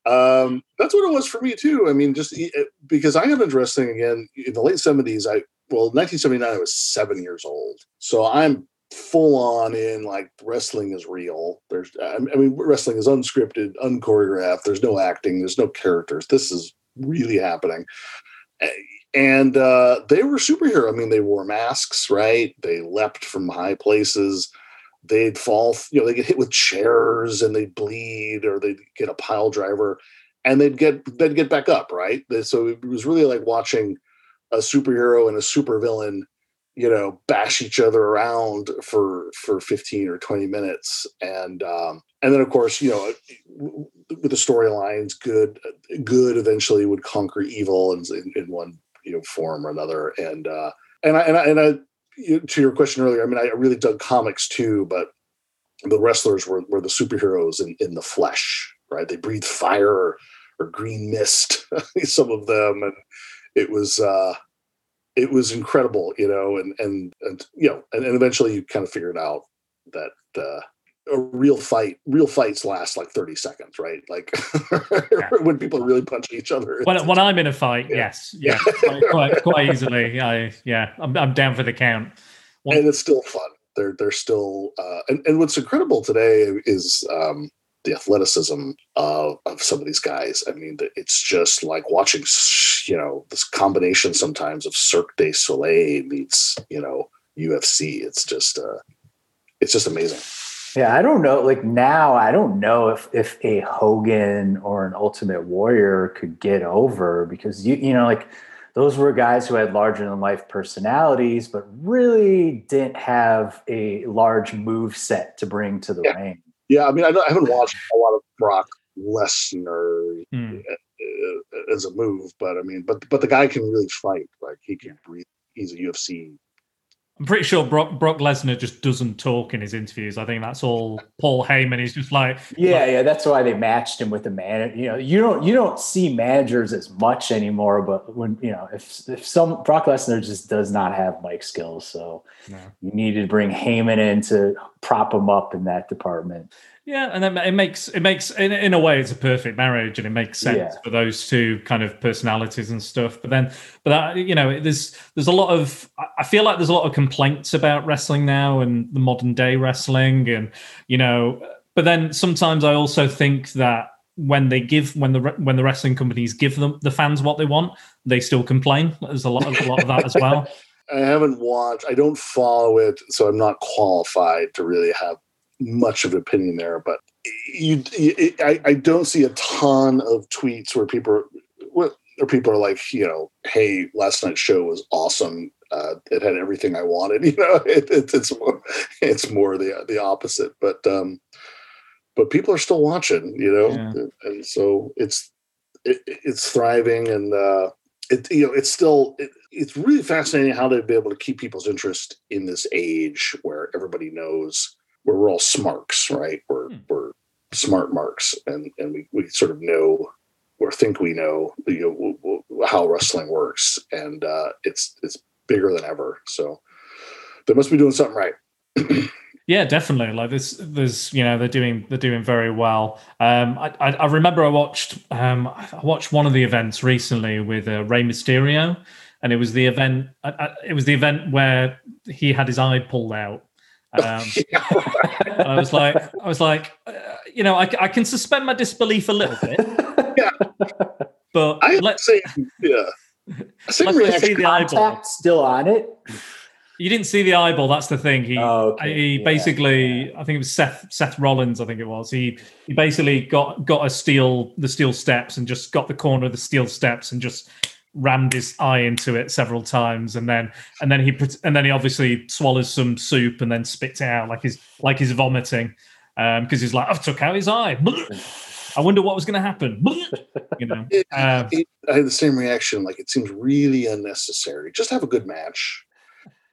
um, that's what it was for me too. I mean, just e- it- because I got wrestling again in the late seventies. I well, nineteen seventy nine. I was seven years old, so I'm full on in like wrestling is real. There's, I mean, wrestling is unscripted, unchoreographed. There's no acting. There's no characters. This is really happening. And uh, they were superhero. I mean, they wore masks, right? They leapt from high places they'd fall, you know, they get hit with chairs and they'd bleed or they'd get a pile driver and they'd get they'd get back up, right? So it was really like watching a superhero and a supervillain, you know, bash each other around for for 15 or 20 minutes. And um and then of course, you know, with the storylines, good good eventually would conquer evil in, in, one, you know, form or another. And uh and I and I and I to your question earlier, I mean, I really dug comics too, but the wrestlers were, were the superheroes in, in the flesh, right? They breathed fire or, or green mist, some of them, and it was uh, it was incredible, you know, and and and you know, and, and eventually you kind of figured out that uh, a real fight, real fights last like thirty seconds, right? Like when people really punch each other. When, when I'm in a fight, Yeah. yes, yeah, quite, quite, quite easily. I yeah, I'm, I'm down for the count. And it's still fun. They're they're still uh, and and what's incredible today is um, the athleticism of of some of these guys. I mean, it's just like watching you know this combination sometimes of Cirque du Soleil meets you know UFC. It's just uh, it's just amazing. Yeah, I don't know. Like now, I don't know if if a Hogan or an Ultimate Warrior could get over because you you know like those were guys who had larger than life personalities, but really didn't have a large move set to bring to the Yeah. ring. Yeah, I mean, I, don't, I haven't watched a lot of Brock Lesnar uh, as a move, but I mean, but but the guy can really fight. Like he can breathe. He's a UFC. I'm pretty sure Brock, Brock Lesnar just doesn't talk in his interviews. I think that's all Paul Heyman. He's just like, Yeah, yeah, that's why they matched him with the man. You know, you don't you don't see managers as much anymore, but when you know if if some Brock Lesnar just does not have mic skills, so No. you needed to bring Heyman in to prop him up in that department. Yeah, and then it makes it makes in, in a way it's a perfect marriage, and it makes sense Yeah. for those two kind of personalities and stuff. But then, but that, you know, there's there's a lot of I- I feel like there's a lot of complaints about wrestling now and the modern day wrestling, and you know, but then sometimes I also think that when they give when the when the wrestling companies give them the fans what they want, they still complain. There's a lot of a lot of that as well. I haven't watched. I don't follow it, so I'm not qualified to really have much of an opinion there. But you, you I, I don't see a ton of tweets where people, are- where people are like, you know, hey, last night's show was awesome. Uh, it had everything I wanted. You know, it, it, it's more, it's more the the opposite. But um, but people are still watching. You know, Yeah. and so it's it, it's thriving and. uh it you know it's still it, it's really fascinating how they've been able to keep people's interest in this age where everybody knows where we're all smarks right we're Hmm. we're smart marks and and we, we sort of know or think we know you know how wrestling works and uh it's it's bigger than ever so they must be doing something right Yeah, definitely. Like this, there's you know they're doing they're doing very well. Um, I, I I remember I watched um I watched one of the events recently with uh, Rey Mysterio, and it was the event I, I, it was the event where he had his eye pulled out. Um, and I was like I was like uh, you know I, I can suspend my disbelief a little bit, Yeah. but i let, say yeah same let me see reaction the eyeball. Still on it. You didn't see the eyeball. That's the thing. He Oh, okay. he Yeah, basically, I think it was Seth Seth Rollins. I think it was. He he basically got got a steel the steel steps and just got the corner of the steel steps and just rammed his eye into it several times and then and then he and then he obviously swallows some soup and then spits it out like he's like he's vomiting um because he's like I've took out his eye. I wonder what was going to happen. You know. It- Uh, it, I had the same reaction. Like it seems really unnecessary. Just have a good match.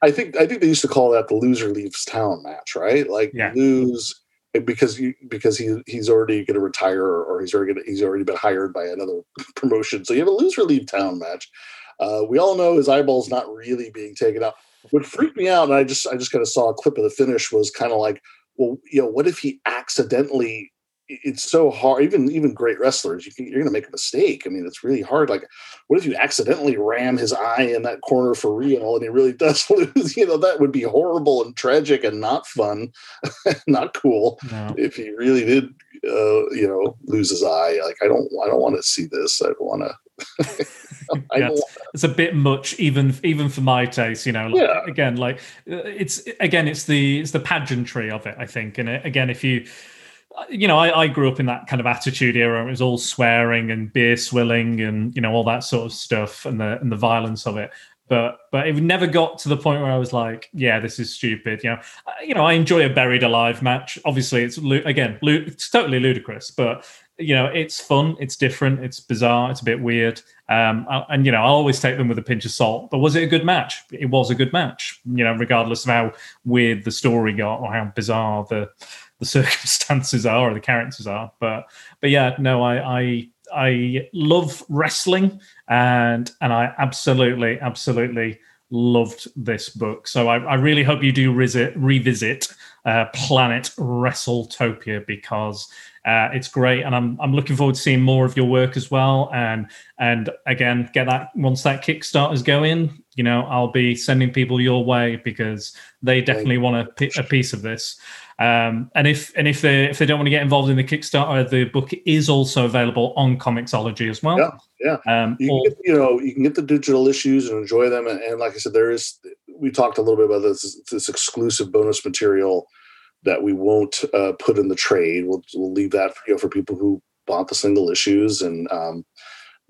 I think I think they used to call that the loser leaves town match, right? Like Yeah. lose because because he he's already going to retire or he's already gonna, he's already been hired by another promotion. So you have a loser leave town match. Uh, we all know his eyeball's not really being taken out. What freaked me out, and I just I just kind of saw a clip of the finish was kind of like, well, you know, what if he accidentally it's so hard. Even even great wrestlers, you can, you're going to make a mistake. I mean, it's really hard. Like, what if you accidentally ram his eye in that corner for real, and he really does lose? You know, that would be horrible and tragic and not fun, not cool. no. If he really did, uh, you know, lose his eye, like I don't, I don't want to see this. I don't want to. Yeah. don't. it's a bit much even even for my taste you know like, Yeah. again like uh, it's again it's the it's the pageantry of it i think and it, again if you you know I, I grew up in that kind of attitude era it was all swearing and beer swilling and you know all that sort of stuff and the and the violence of it but but it never got to the point where I was like, yeah, this is stupid. You know, I- you know, I enjoy a buried alive match. Obviously, it's again, it's totally ludicrous, but you know, it's fun, it's different, it's bizarre, it's a bit weird. Um, and you know, I always take them with a pinch of salt. But was it a good match? It was a good match. You know, regardless of how weird the story got or how bizarre the the circumstances are or the characters are. But but yeah, no, I I I love wrestling and and I absolutely absolutely loved this book. So I, I really hope you do revisit revisit uh, Planet WrestleTopia because uh, it's great, and I'm I'm looking forward to seeing more of your work as well. And and again, get that once that Kickstarter's going, you know, I'll be sending people your way because they definitely want a, pi- a piece of this. Um, and if and if they if they don't want to get involved in the Kickstarter, the book is also available on Comixology as well. Yeah, yeah. Um, you can get, you know you can get the digital issues and enjoy them and, and like i said there is we talked a little bit about this this exclusive bonus material that we won't uh, put in the trade we'll, we'll leave that for you know, for people who bought the single issues and um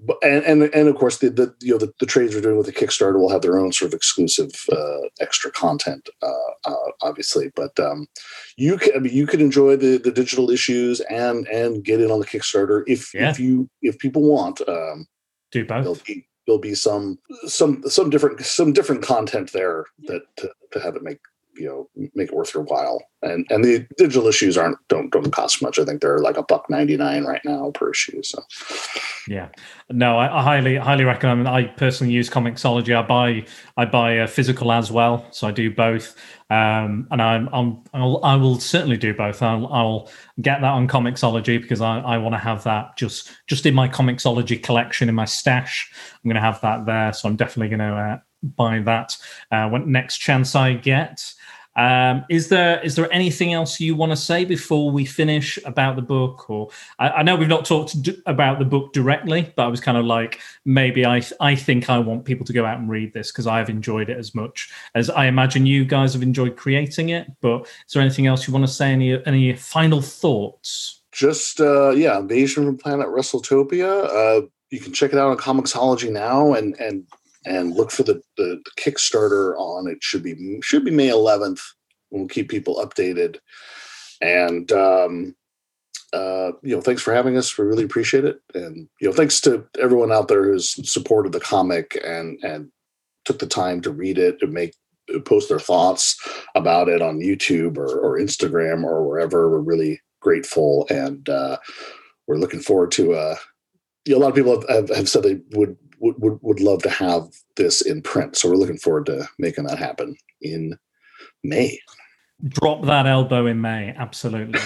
but and, and and of course the, the you know the, the trades we're doing with the Kickstarter will have their own sort of exclusive uh, extra content, uh, uh, obviously. But um, you can I mean, you could enjoy the the digital issues and and get in on the Kickstarter if Yeah. if you if people want. Um, Do there'll be there'll be some some some different some different content there that to, to have it make you know make it worth your while and and the digital issues aren't don't don't cost much i think they're like a buck 99 right now per issue so Yeah, no, I, I highly highly recommend. I personally use Comixology. I buy I buy a physical as well, so I do both. Um, and I'm, I'm I'll, I will certainly do both. I'll, I'll get that on Comixology because I, I want to have that just just in my Comixology collection in my stash. I'm going to have that there, so I'm definitely going to uh, buy that uh, when next chance I get. Um, is there is there anything else you want to say before we finish about the book? Or I, I know we've not talked d- about the book directly, but I was kind of like maybe I I think I want people to go out and read this because I've enjoyed it as much as I imagine you guys have enjoyed creating it. But is there anything else you want to say? Any any final thoughts? just uh yeah invasion from planet wrestletopia uh you can check it out on comixology now and and and look for the, the the kickstarter on. It should be should be may 11th we'll keep people updated. And um uh you know thanks for having us. We really appreciate it. And you know thanks to everyone out there who's supported the comic and and took the time to read it and make post their thoughts about it on youtube or, or instagram or wherever. We're really grateful and uh we're looking forward to uh you know, a lot of people have, have, have said they would, would would would love to have this in print so we're looking forward to making that happen in may Drop that elbow in May, absolutely.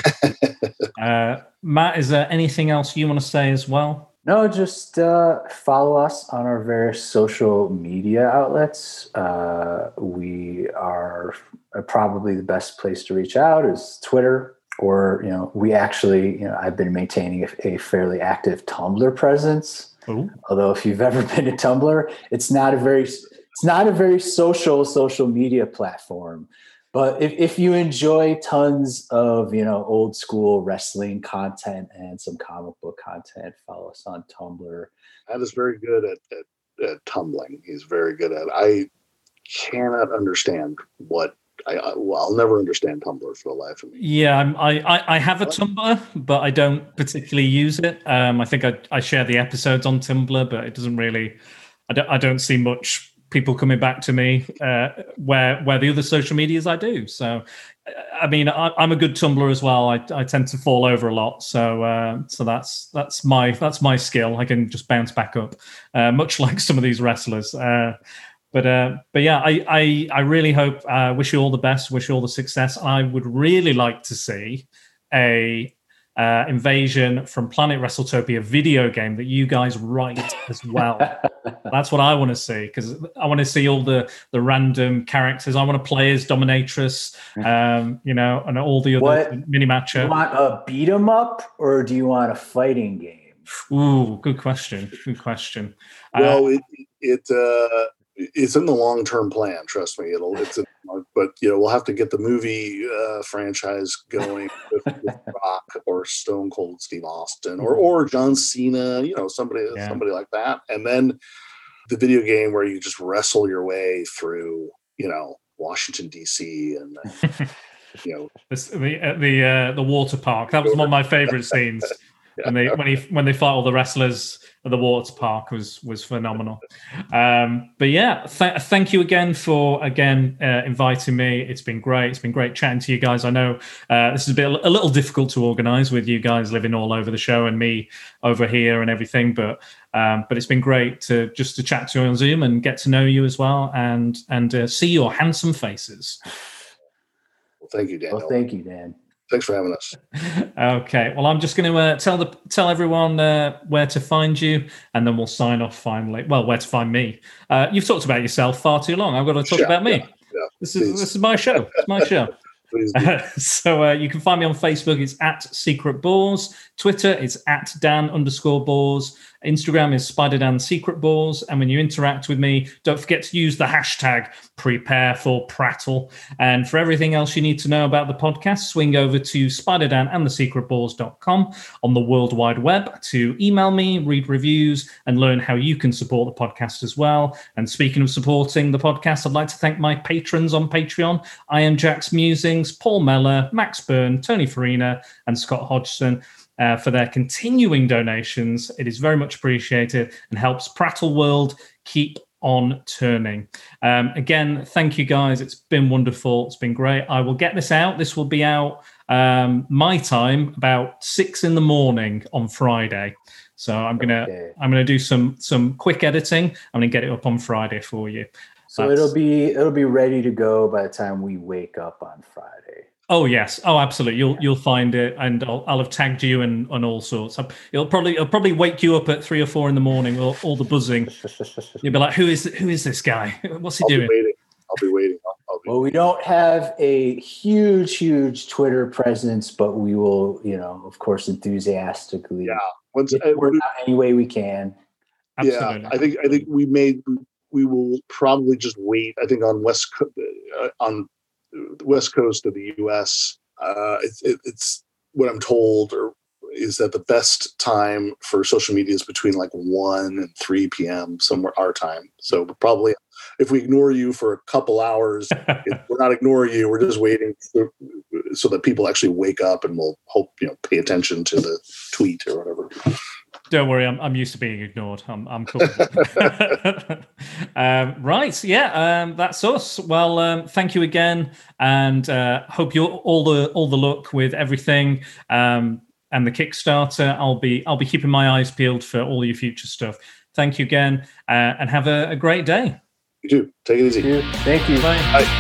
uh, Matt, is there anything else you want to say as well? No, just uh, follow us on our various social media outlets. Uh, we are uh, probably the best place to reach out is Twitter, or you know, we actually, you know, I've been maintaining a, a fairly active Tumblr presence. Ooh. Although, if you've ever been to Tumblr, it's not a very it's not a very social social media platform. But if, if you enjoy tons of you know old school wrestling content and some comic book content, follow us on Tumblr. that is very good at, at, at tumbling he's very good at i cannot understand what I, I well, I'll never understand Tumblr for the life of me. Yeah, I'm, I, I I have a Tumblr, but I don't particularly use it. Um, I think I, I share the episodes on Tumblr, but it doesn't really. I don't I don't see much people coming back to me uh, where where the other social medias I do. So, uh, I mean, I, I'm a good Tumblr as well. I, I tend to fall over a lot, so uh, so that's that's my that's my skill. I can just bounce back up, uh, much like some of these wrestlers. Uh, but uh, but yeah, I I, I really hope. Uh, wish you all the best. Wish you all the success. I would really like to see a uh, invasion from Planet WrestleTopia video game that you guys write as well. That's what I want to see because I want to see all the the random characters. I want to play as Dominatrix, um, you know, and all the other What? mini Do matchup. you want a beat 'em up or do you want a fighting game? Ooh, good question. Good question. Uh, Well, it it uh, it's in the long term plan. Trust me, it'll it's. A, but you know, we'll have to get the movie uh, franchise going with, with Rock or Stone Cold Steve Austin or or John Cena. You know, somebody Yeah. somebody like that, and then the video game where you just wrestle your way through. You know, Washington D.C. and uh, you know the uh, the uh, the water park. That was one of my favorite scenes. When they when he when they fight all the wrestlers at the water park was was phenomenal. Um, but yeah, th- thank you again for again uh, inviting me. It's been great. It's been great chatting to you guys. I know uh, this is a bit a little difficult to organise with you guys living all over the show and me over here and everything, but. Um, but it's been great to just to chat to you on Zoom and get to know you as well, and and uh, see your handsome faces. well, thank you, Daniel. Well, thank you, Dan. Thanks for having us. Okay, well, I'm just going to uh, tell the tell everyone uh, where to find you, and then we'll sign off finally. Well, where to find me? Uh, you've talked about yourself far too long. I've got to talk Yeah, about me. yeah, yeah, this is please. this is my show. It's my show. So uh, you can find me on Facebook. It's at Secret Bores. Twitter, it's at Dan underscore Bores. Instagram is Spider Dan Secret Balls. And when you interact with me, don't forget to use the hashtag prepare for prattle. And for everything else you need to know about the podcast, swing over to spiderdan and the on the World Wide Web to email me, read reviews, and learn how you can support the podcast as well. And speaking of supporting the podcast, I'd like to thank my patrons on Patreon. I am Jack's Musings, Paul Meller, Max Byrne, Tony Farina, and Scott Hodgson uh, for their continuing donations. It is very much appreciated and helps Prattle World keep on turning. Um, again, thank you guys. It's been wonderful. It's been great. I will get this out. This will be out um, my time about six in the morning on Friday. So I'm gonna Okay. I'm gonna do some some quick editing. I'm gonna get it up on Friday for you. So That's- it'll be it'll be ready to go by the time we wake up on Friday. Oh yes, oh absolutely. You'll you'll find it, and I'll, I'll have tagged you and, and all sorts. It'll probably it'll probably wake you up at three or four in the morning. All, all the buzzing. You'll be like, who is who is this guy? What's he I'll be doing? waiting. I'll be waiting. I'll, I'll be Well, we don't have a huge, huge Twitter presence, but we will, you know, of course, enthusiastically Yeah. once get uh, the word we- out any way we can. Absolutely. Yeah, I think I think we made we will probably just wait. I think on west uh, on the west coast of the U.S. Uh, it's it, it's what I'm told or is that the best time for social media is between like one and three p.m. somewhere our time. So probably if we ignore you for a couple hours, it- we're not ignoring you. We're just waiting for, so that people actually wake up and will hope you know pay attention to the tweet or whatever. Don't worry, I'm, I'm used to being ignored. I'm, I'm cool. um, right, yeah, um, that's us. Well, um, thank you again, and uh, hope you all the all the luck with everything um, and the Kickstarter. I'll be I'll be keeping my eyes peeled for all your future stuff. Thank you again, uh, and have a, a great day. You too. Take it easy. Thank you. Bye. Bye.